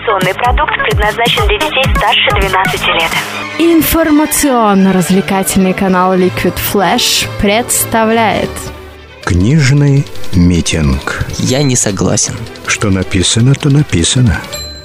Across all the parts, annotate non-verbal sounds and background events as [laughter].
Информационный продукт предназначен для детей старше 12 лет. Информационно-развлекательный канал Liquid Flash представляет Книжный митинг. Я не согласен. Что написано, то написано.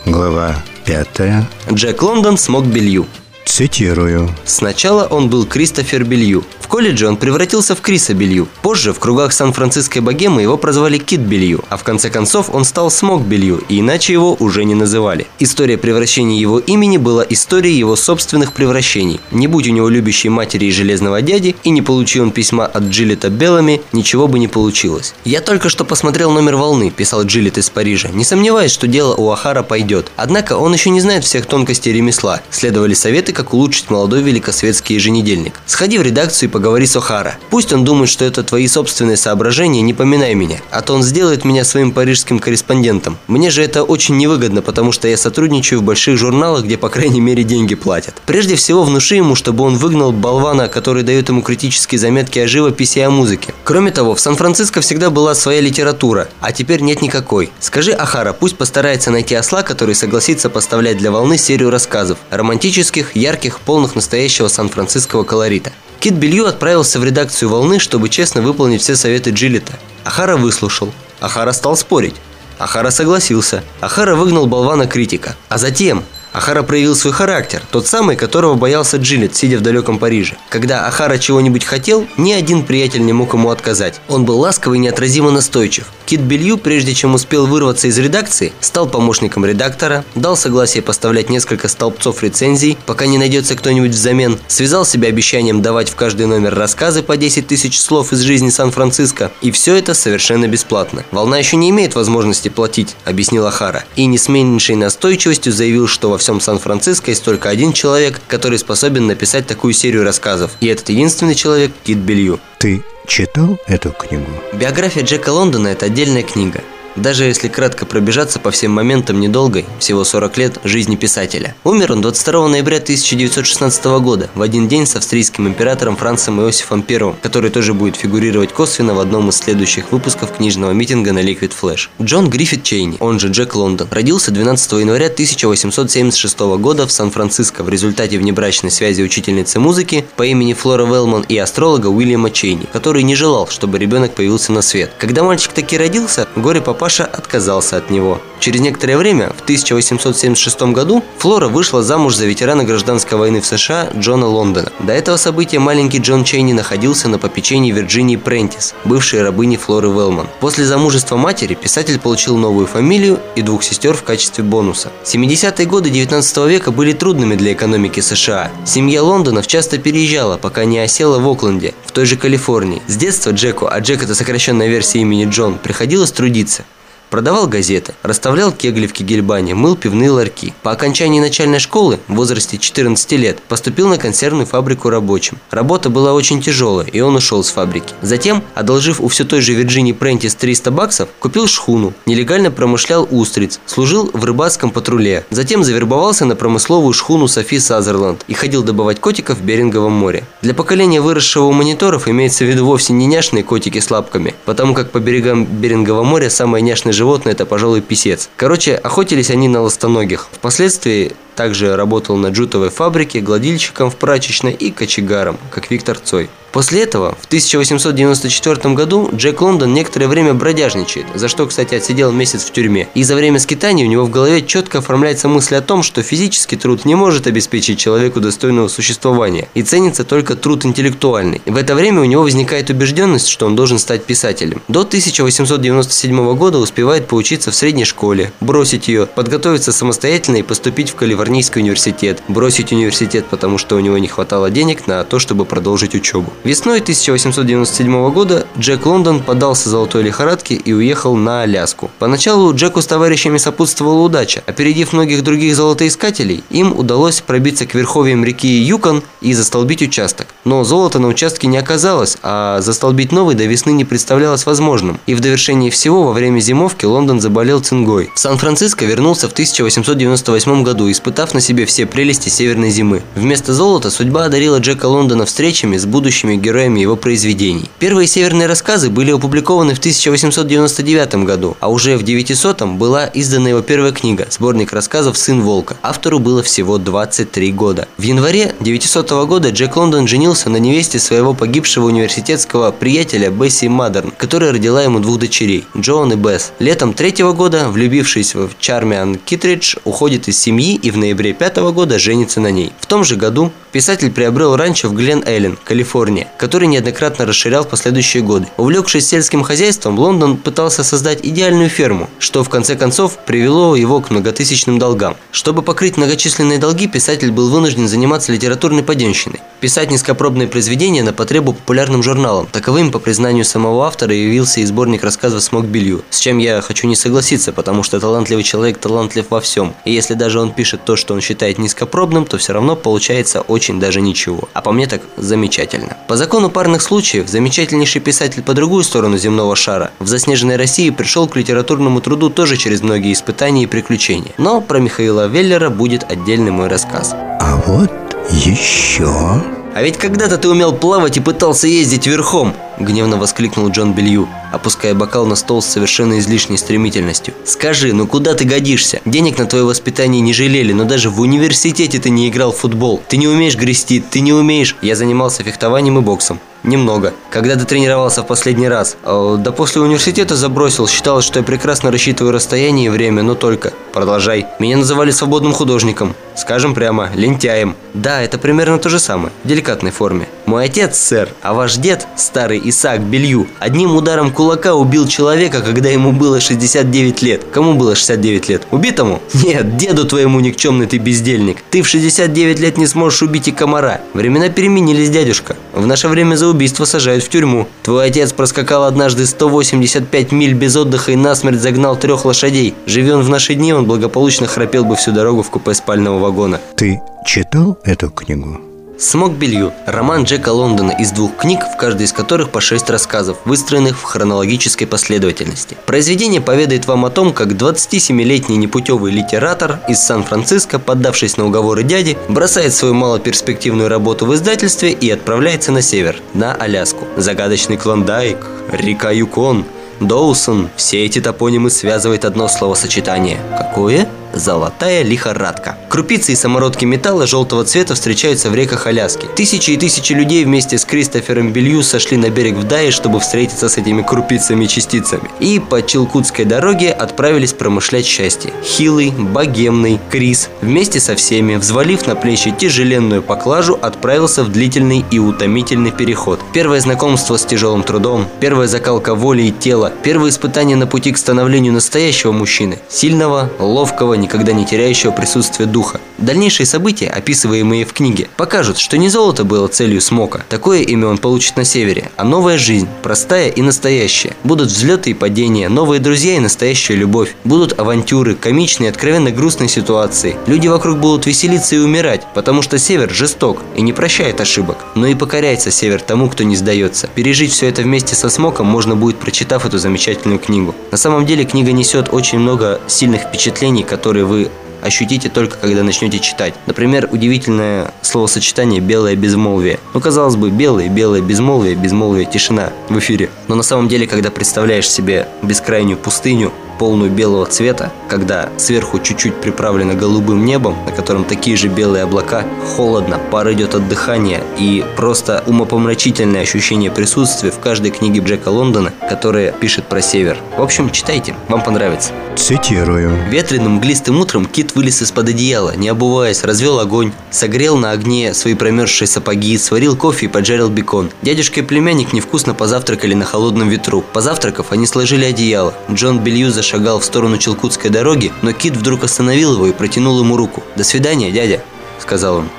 Глава пятая. Джек Лондон смог белью. Цитирую. Сначала он был Кристофер Белью. В колледже он превратился в Криса Белью. Позже в кругах Сан-Франциской богемы его прозвали Кит Белью, а в конце концов он стал Смок Белью, и иначе его уже не называли. История превращения его имени была историей его собственных превращений. Не будь у него любящей матери и железного дяди, и не получил он письма от Джилета Беллами, ничего бы не получилось. «Я только что посмотрел номер волны», – писал Джилет из Парижа, не сомневаясь, что дело у Ахара пойдет. Однако он еще не знает всех тонкостей ремесла. Следовали советы, как улучшить молодой великосветский еженедельник. Сходи в редакцию и поговори с Охара. Пусть он думает, что это твои собственные соображения, не поминай меня, а то он сделает меня своим парижским корреспондентом. Мне же это очень невыгодно, потому что я сотрудничаю в больших журналах, где по крайней мере деньги платят. Прежде всего внуши ему, чтобы он выгнал болвана, который дает ему критические заметки о живописи и о музыке. Кроме того, в Сан-Франциско всегда была своя литература, а теперь нет никакой. Скажи Ахара, пусть постарается найти осла, который согласится поставлять для волны серию рассказов, романтических, ярких, полных настоящего сан-франциского колорита. Кит Белью отправился в редакцию «Волны», чтобы честно выполнить все советы Джилета. Ахара выслушал. Ахара стал спорить. Ахара согласился. Ахара выгнал болвана критика. А затем Ахара проявил свой характер, тот самый, которого боялся Джилет, сидя в далеком Париже. Когда Ахара чего-нибудь хотел, ни один приятель не мог ему отказать. Он был ласковый и неотразимо настойчив. Кит Белью, прежде чем успел вырваться из редакции, стал помощником редактора, дал согласие поставлять несколько столбцов рецензий, пока не найдется кто-нибудь взамен, связал себя обещанием давать в каждый номер рассказы по 10 тысяч слов из жизни Сан-Франциско, и все это совершенно бесплатно. «Волна еще не имеет возможности платить», – объяснил Ахара, и не с меньшей настойчивостью заявил, что во всем Сан-Франциско есть только один человек, который способен написать такую серию рассказов. И этот единственный человек – Кит Белью. Ты читал эту книгу? Биография Джека Лондона – это отдельная книга. Даже если кратко пробежаться по всем моментам недолгой, всего 40 лет, жизни писателя. Умер он 22 ноября 1916 года, в один день с австрийским императором Францем Иосифом I, который тоже будет фигурировать косвенно в одном из следующих выпусков книжного митинга на Liquid Flash. Джон Гриффит Чейни, он же Джек Лондон, родился 12 января 1876 года в Сан-Франциско в результате внебрачной связи учительницы музыки по имени Флора Велман и астролога Уильяма Чейни, который не желал, чтобы ребенок появился на свет. Когда мальчик таки родился, горе папа папаша отказался от него. Через некоторое время, в 1876 году, Флора вышла замуж за ветерана гражданской войны в США Джона Лондона. До этого события маленький Джон Чейни находился на попечении Вирджинии Прентис, бывшей рабыни Флоры Велман. После замужества матери писатель получил новую фамилию и двух сестер в качестве бонуса. 70-е годы 19 века были трудными для экономики США. Семья Лондонов часто переезжала, пока не осела в Окленде, в той же Калифорнии. С детства Джеку, а Джек это сокращенная версия имени Джон, приходилось трудиться. Продавал газеты, расставлял кегли в Кегельбане, мыл пивные ларьки. По окончании начальной школы, в возрасте 14 лет, поступил на консервную фабрику рабочим. Работа была очень тяжелая, и он ушел с фабрики. Затем, одолжив у все той же Вирджинии Прентис 300 баксов, купил шхуну, нелегально промышлял устриц, служил в рыбацком патруле. Затем завербовался на промысловую шхуну Софи Сазерленд и ходил добывать котиков в Беринговом море. Для поколения выросшего у мониторов имеется в виду вовсе не няшные котики с лапками, потому как по берегам Берингового моря самое няшное животное – это, пожалуй, писец. Короче, охотились они на ластоногих. Впоследствии также работал на джутовой фабрике, гладильщиком в прачечной и кочегаром, как Виктор Цой. После этого, в 1894 году, Джек Лондон некоторое время бродяжничает, за что, кстати, отсидел месяц в тюрьме. И за время скитания у него в голове четко оформляется мысль о том, что физический труд не может обеспечить человеку достойного существования, и ценится только труд интеллектуальный. В это время у него возникает убежденность, что он должен стать писателем. До 1897 года успевает поучиться в средней школе, бросить ее, подготовиться самостоятельно и поступить в Калифорнийский университет, бросить университет, потому что у него не хватало денег на то, чтобы продолжить учебу. Весной 1897 года Джек Лондон подался золотой лихорадке и уехал на Аляску. Поначалу Джеку с товарищами сопутствовала удача. Опередив многих других золотоискателей, им удалось пробиться к верховьям реки Юкон и застолбить участок. Но золота на участке не оказалось, а застолбить новый до весны не представлялось возможным. И в довершении всего во время зимовки Лондон заболел цингой. В Сан-Франциско вернулся в 1898 году, испытав на себе все прелести северной зимы. Вместо золота судьба одарила Джека Лондона встречами с будущими героями его произведений. Первые северные рассказы были опубликованы в 1899 году, а уже в 900-м была издана его первая книга – сборник рассказов «Сын волка». Автору было всего 23 года. В январе 900 года Джек Лондон женился на невесте своего погибшего университетского приятеля Бесси Мадерн, которая родила ему двух дочерей – Джоан и Бесс. Летом третьего года, влюбившись в Чармиан Китридж, уходит из семьи и в ноябре пятого года женится на ней. В том же году писатель приобрел ранчо в Глен-Эллен, Калифорния, который неоднократно расширял в последующие годы. Увлекшись сельским хозяйством, Лондон пытался создать идеальную ферму, что в конце концов привело его к многотысячным долгам. Чтобы покрыть многочисленные долги, писатель был вынужден заниматься литературной поденщиной, писать низкопробные произведения на потребу популярным журналам. Таковым, по признанию самого автора, явился и сборник рассказов «Смог Белью», с чем я хочу не согласиться, потому что талантливый человек талантлив во всем. И если даже он пишет то, что он считает низкопробным, то все равно получается очень даже ничего. А по мне так замечательно. По закону парных случаев, замечательнейший писатель по другую сторону земного шара в заснеженной России пришел к литературному труду тоже через многие испытания и приключения. Но про Михаила Веллера будет отдельный мой рассказ. А вот еще... «А ведь когда-то ты умел плавать и пытался ездить верхом!» – гневно воскликнул Джон Белью, опуская бокал на стол с совершенно излишней стремительностью. «Скажи, ну куда ты годишься? Денег на твое воспитание не жалели, но даже в университете ты не играл в футбол. Ты не умеешь грести, ты не умеешь...» Я занимался фехтованием и боксом. Немного. Когда ты тренировался в последний раз? Э, да после университета забросил. Считал, что я прекрасно рассчитываю расстояние и время, но только. Продолжай. Меня называли свободным художником. Скажем прямо, лентяем. Да, это примерно то же самое. В деликатной форме. Мой отец, сэр, а ваш дед, старый Исаак Белью, одним ударом кулака убил человека, когда ему было 69 лет. Кому было 69 лет? Убитому? [laughs] Нет, деду твоему никчемный ты бездельник. Ты в 69 лет не сможешь убить и комара. Времена переменились, дядюшка. В наше время за убийство сажают в тюрьму. Твой отец проскакал однажды 185 миль без отдыха и насмерть загнал трех лошадей. Живи он в наши дни, он благополучно храпел бы всю дорогу в купе спального вагона. Ты читал эту книгу? «Смог белью» – роман Джека Лондона из двух книг, в каждой из которых по шесть рассказов, выстроенных в хронологической последовательности. Произведение поведает вам о том, как 27-летний непутевый литератор из Сан-Франциско, поддавшись на уговоры дяди, бросает свою малоперспективную работу в издательстве и отправляется на север, на Аляску. Загадочный Клондайк, река Юкон, Доусон – все эти топонимы связывает одно словосочетание. Какое? Золотая лихорадка. Крупицы и самородки металла желтого цвета встречаются в реках Аляски. Тысячи и тысячи людей вместе с Кристофером Белью сошли на берег в Дае, чтобы встретиться с этими крупицами и частицами. И по Челкутской дороге отправились промышлять счастье. Хилый, богемный, Крис вместе со всеми, взвалив на плечи тяжеленную поклажу, отправился в длительный и утомительный переход. Первое знакомство с тяжелым трудом, первая закалка воли и тела, первое испытание на пути к становлению настоящего мужчины. Сильного, ловкого, никогда не теряющего присутствия духа. Дальнейшие события, описываемые в книге, покажут, что не золото было целью Смока. Такое имя он получит на севере, а новая жизнь, простая и настоящая. Будут взлеты и падения, новые друзья и настоящая любовь. Будут авантюры, комичные, откровенно грустные ситуации. Люди вокруг будут веселиться и умирать, потому что север жесток и не прощает ошибок. Но и покоряется север тому, кто не сдается. Пережить все это вместе со Смоком можно будет, прочитав эту замечательную книгу. На самом деле книга несет очень много сильных впечатлений, которые вы ощутите только когда начнете читать. Например, удивительное словосочетание «белое безмолвие». Ну, казалось бы, белое, белое безмолвие, безмолвие, тишина в эфире. Но на самом деле, когда представляешь себе бескрайнюю пустыню, полную белого цвета, когда сверху чуть-чуть приправлено голубым небом, на котором такие же белые облака, холодно, пар идет от дыхания и просто умопомрачительное ощущение присутствия в каждой книге Джека Лондона, которая пишет про север. В общем, читайте, вам понравится. Цитирую. Ветреным мглистым утром Кит вылез из-под одеяла, не обуваясь, развел огонь, согрел на огне свои промерзшие сапоги, сварил кофе и поджарил бекон. Дядюшка и племянник невкусно позавтракали на холодном ветру. Позавтракав, они сложили одеяло. Джон Белью зашагал в сторону Челкутской дороги, но Кит вдруг остановил его и протянул ему руку. «До свидания, дядя», — сказал он.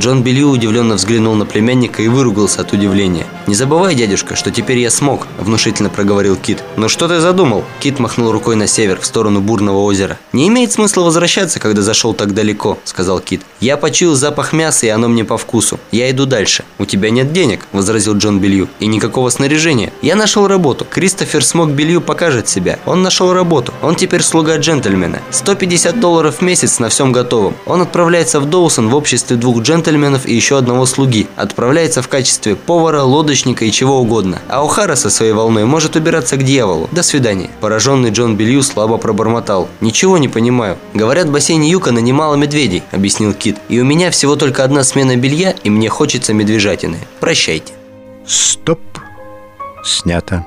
Джон Белью удивленно взглянул на племянника и выругался от удивления. «Не забывай, дядюшка, что теперь я смог», – внушительно проговорил Кит. «Но что ты задумал?» Кит махнул рукой на север, в сторону бурного озера. «Не имеет смысла возвращаться, когда зашел так далеко», – сказал Кит. «Я почуял запах мяса, и оно мне по вкусу. Я иду дальше». «У тебя нет денег», – возразил Джон Белью. «И никакого снаряжения. Я нашел работу. Кристофер смог Белью покажет себя. Он нашел работу. Он теперь слуга джентльмена. 150 долларов в месяц на всем готовом. Он отправляется в Доусон в обществе двух джентльменов, джентльменов и еще одного слуги. Отправляется в качестве повара, лодочника и чего угодно. А Охара со своей волной может убираться к дьяволу. До свидания. Пораженный Джон Белью слабо пробормотал. Ничего не понимаю. Говорят, в бассейне Юка нанимала медведей, объяснил Кит. И у меня всего только одна смена белья, и мне хочется медвежатины. Прощайте. Стоп. Снято.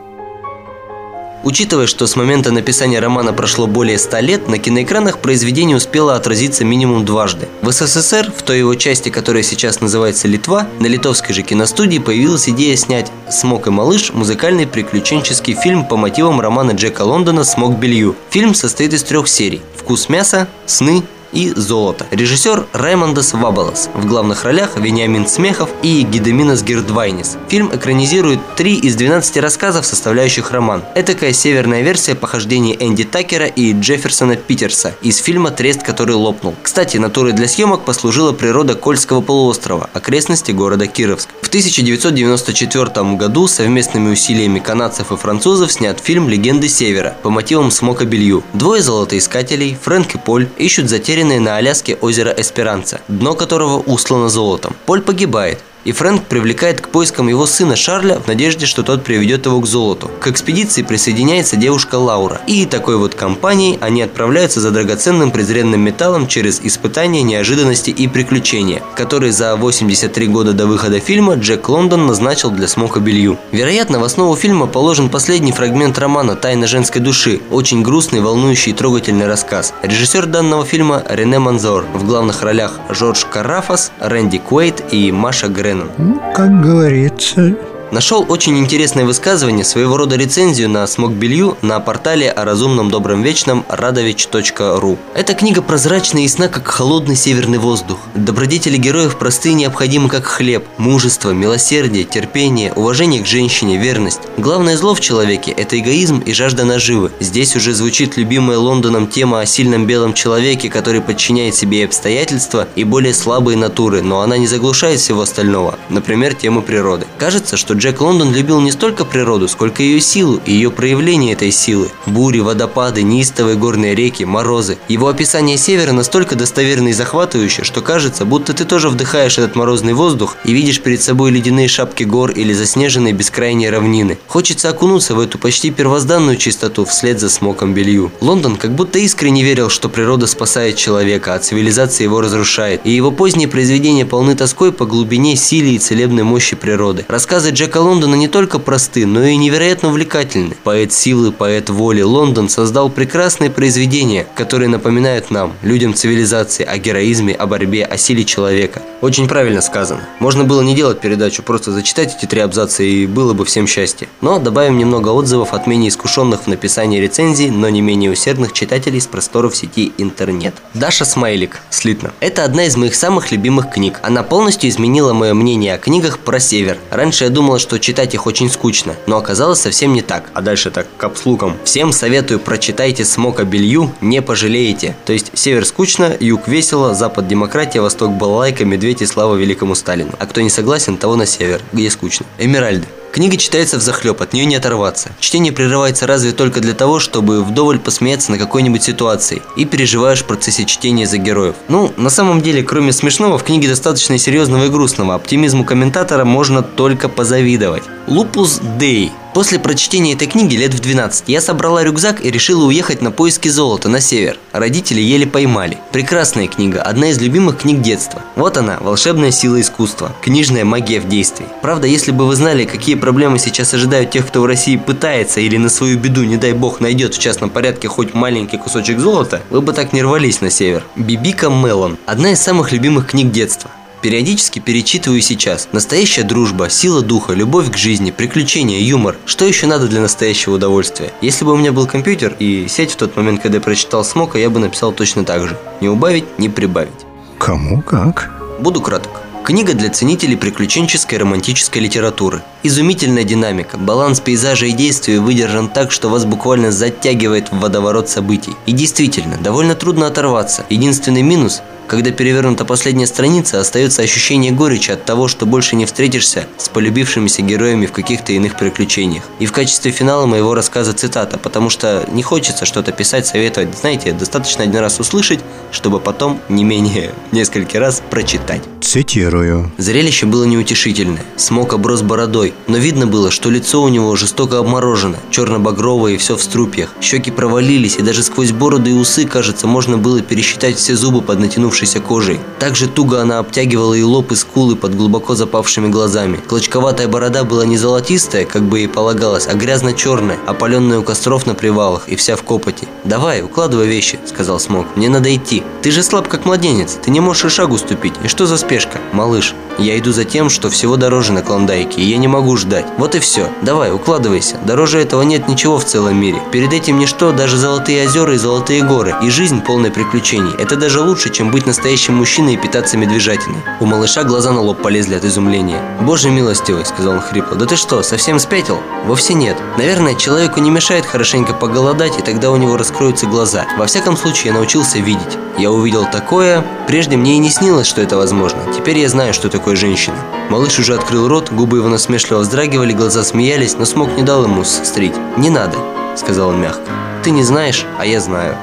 Учитывая, что с момента написания романа прошло более ста лет, на киноэкранах произведение успело отразиться минимум дважды. В СССР, в той его части, которая сейчас называется Литва, на литовской же киностудии появилась идея снять «Смок и малыш» музыкальный приключенческий фильм по мотивам романа Джека Лондона «Смок белью». Фильм состоит из трех серий «Вкус мяса», «Сны» и «Золото». Режиссер Раймондес Вабалас. В главных ролях Вениамин Смехов и Гидеминас Гердвайнис. Фильм экранизирует три из 12 рассказов, составляющих роман. Этакая северная версия похождений Энди Такера и Джефферсона Питерса из фильма «Трест, который лопнул». Кстати, натурой для съемок послужила природа Кольского полуострова, окрестности города Кировск. В 1994 году совместными усилиями канадцев и французов снят фильм «Легенды Севера» по мотивам Смока Белью. Двое золотоискателей, Фрэнк и Поль, ищут затерянные затерянное на Аляске озеро Эсперанца, дно которого услано золотом. Поль погибает, и Фрэнк привлекает к поискам его сына Шарля в надежде, что тот приведет его к золоту. К экспедиции присоединяется девушка Лаура. И такой вот компанией они отправляются за драгоценным презренным металлом через испытания, неожиданности и приключения, которые за 83 года до выхода фильма Джек Лондон назначил для Смока Белью. Вероятно, в основу фильма положен последний фрагмент романа «Тайна женской души», очень грустный, волнующий и трогательный рассказ. Режиссер данного фильма Рене Манзор. В главных ролях Жорж Карафас, Рэнди Куэйт и Маша Грей Леннон. Ну, как говорится, Нашел очень интересное высказывание, своего рода рецензию на «Смог белью» на портале о разумном добром вечном радович.ру. Эта книга прозрачна и ясна, как холодный северный воздух. Добродетели героев простые необходимы, как хлеб. Мужество, милосердие, терпение, уважение к женщине, верность. Главное зло в человеке – это эгоизм и жажда наживы. Здесь уже звучит любимая Лондоном тема о сильном белом человеке, который подчиняет себе и обстоятельства, и более слабые натуры, но она не заглушает всего остального. Например, тему природы. Кажется, что Джек Лондон любил не столько природу, сколько ее силу и ее проявление этой силы. Бури, водопады, неистовые горные реки, морозы. Его описание севера настолько достоверно и захватывающе, что кажется, будто ты тоже вдыхаешь этот морозный воздух и видишь перед собой ледяные шапки гор или заснеженные бескрайние равнины. Хочется окунуться в эту почти первозданную чистоту вслед за смоком белью. Лондон как будто искренне верил, что природа спасает человека, а цивилизация его разрушает. И его поздние произведения полны тоской по глубине, силе и целебной мощи природы. Рассказы Джека Джека Лондона не только просты, но и невероятно увлекательны. Поэт силы, поэт воли Лондон создал прекрасные произведения, которые напоминают нам, людям цивилизации, о героизме, о борьбе, о силе человека. Очень правильно сказано. Можно было не делать передачу, просто зачитать эти три абзаца и было бы всем счастье. Но добавим немного отзывов от менее искушенных в написании рецензий, но не менее усердных читателей с просторов сети интернет. Даша Смайлик. Слитно. Это одна из моих самых любимых книг. Она полностью изменила мое мнение о книгах про север. Раньше я думала, что читать их очень скучно, но оказалось совсем не так. А дальше так, капслуком. Всем советую прочитайте «Смока белью», не пожалеете. То есть север скучно, юг весело, запад демократия, восток балалайка, медведь и слава великому Сталину. А кто не согласен, того на север, где скучно. Эмеральды. Книга читается в захлеб, от нее не оторваться. Чтение прерывается разве только для того, чтобы вдоволь посмеяться на какой-нибудь ситуации и переживаешь в процессе чтения за героев. Ну, на самом деле, кроме смешного, в книге достаточно серьезного и грустного. Оптимизму комментатора можно только позавидовать. Лупус Дей После прочтения этой книги лет в 12 я собрала рюкзак и решила уехать на поиски золота на север. Родители еле поймали. Прекрасная книга, одна из любимых книг детства. Вот она, волшебная сила искусства, книжная магия в действии. Правда, если бы вы знали, какие проблемы сейчас ожидают тех, кто в России пытается или на свою беду, не дай бог, найдет в частном порядке хоть маленький кусочек золота, вы бы так не рвались на север. Бибика Мелон. Одна из самых любимых книг детства. Периодически перечитываю сейчас. Настоящая дружба, сила духа, любовь к жизни, приключения, юмор. Что еще надо для настоящего удовольствия? Если бы у меня был компьютер и сеть в тот момент, когда я прочитал Смока, я бы написал точно так же. Не убавить, не прибавить. Кому как? Буду краток. Книга для ценителей приключенческой романтической литературы. Изумительная динамика, баланс пейзажа и действия выдержан так, что вас буквально затягивает в водоворот событий. И действительно, довольно трудно оторваться. Единственный минус когда перевернута последняя страница, остается ощущение горечи от того, что больше не встретишься с полюбившимися героями в каких-то иных приключениях. И в качестве финала моего рассказа цитата, потому что не хочется что-то писать, советовать. Знаете, достаточно один раз услышать, чтобы потом не менее [laughs] несколько раз прочитать. Цитирую. Зрелище было неутешительное. Смог оброс бородой, но видно было, что лицо у него жестоко обморожено, черно-багровое и все в струпьях. Щеки провалились, и даже сквозь бороду и усы, кажется, можно было пересчитать все зубы под натянувшейся кожей. Также туго она обтягивала и лоб, и скулы под глубоко запавшими глазами. Клочковатая борода была не золотистая, как бы ей полагалось, а грязно-черная, опаленная у костров на привалах и вся в копоти. «Давай, укладывай вещи», — сказал Смок. «Мне надо идти. Ты же слаб, как младенец. Ты не можешь и шагу ступить. И что за спешка?» «Малыш, я иду за тем, что всего дороже на Клондайке, и я не могу ждать. Вот и все. Давай, укладывайся. Дороже этого нет ничего в целом мире. Перед этим ничто, даже золотые озера и золотые горы. И жизнь полная приключений. Это даже лучше, чем быть настоящим мужчиной и питаться медвежатиной». У малыша глаза на лоб полезли от изумления. «Боже милостивый», — сказал он хрипло. «Да ты что, совсем спятил?» «Вовсе нет. Наверное, человеку не мешает хорошенько поголодать, и тогда у него раскроются глаза. Во всяком случае, я научился видеть. Я увидел такое... Прежде мне и не снилось, что это возможно. Теперь я знаю, что такое женщина. Малыш уже открыл рот, губы его насмешливо вздрагивали, глаза смеялись, но смог не дал ему сострить. «Не надо», — сказал он мягко. «Ты не знаешь, а я знаю».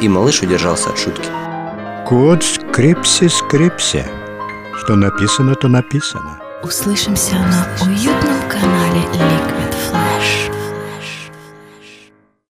И малыш удержался от шутки. Код скрипси-скрипси. Что написано, то написано. Услышимся на Ле.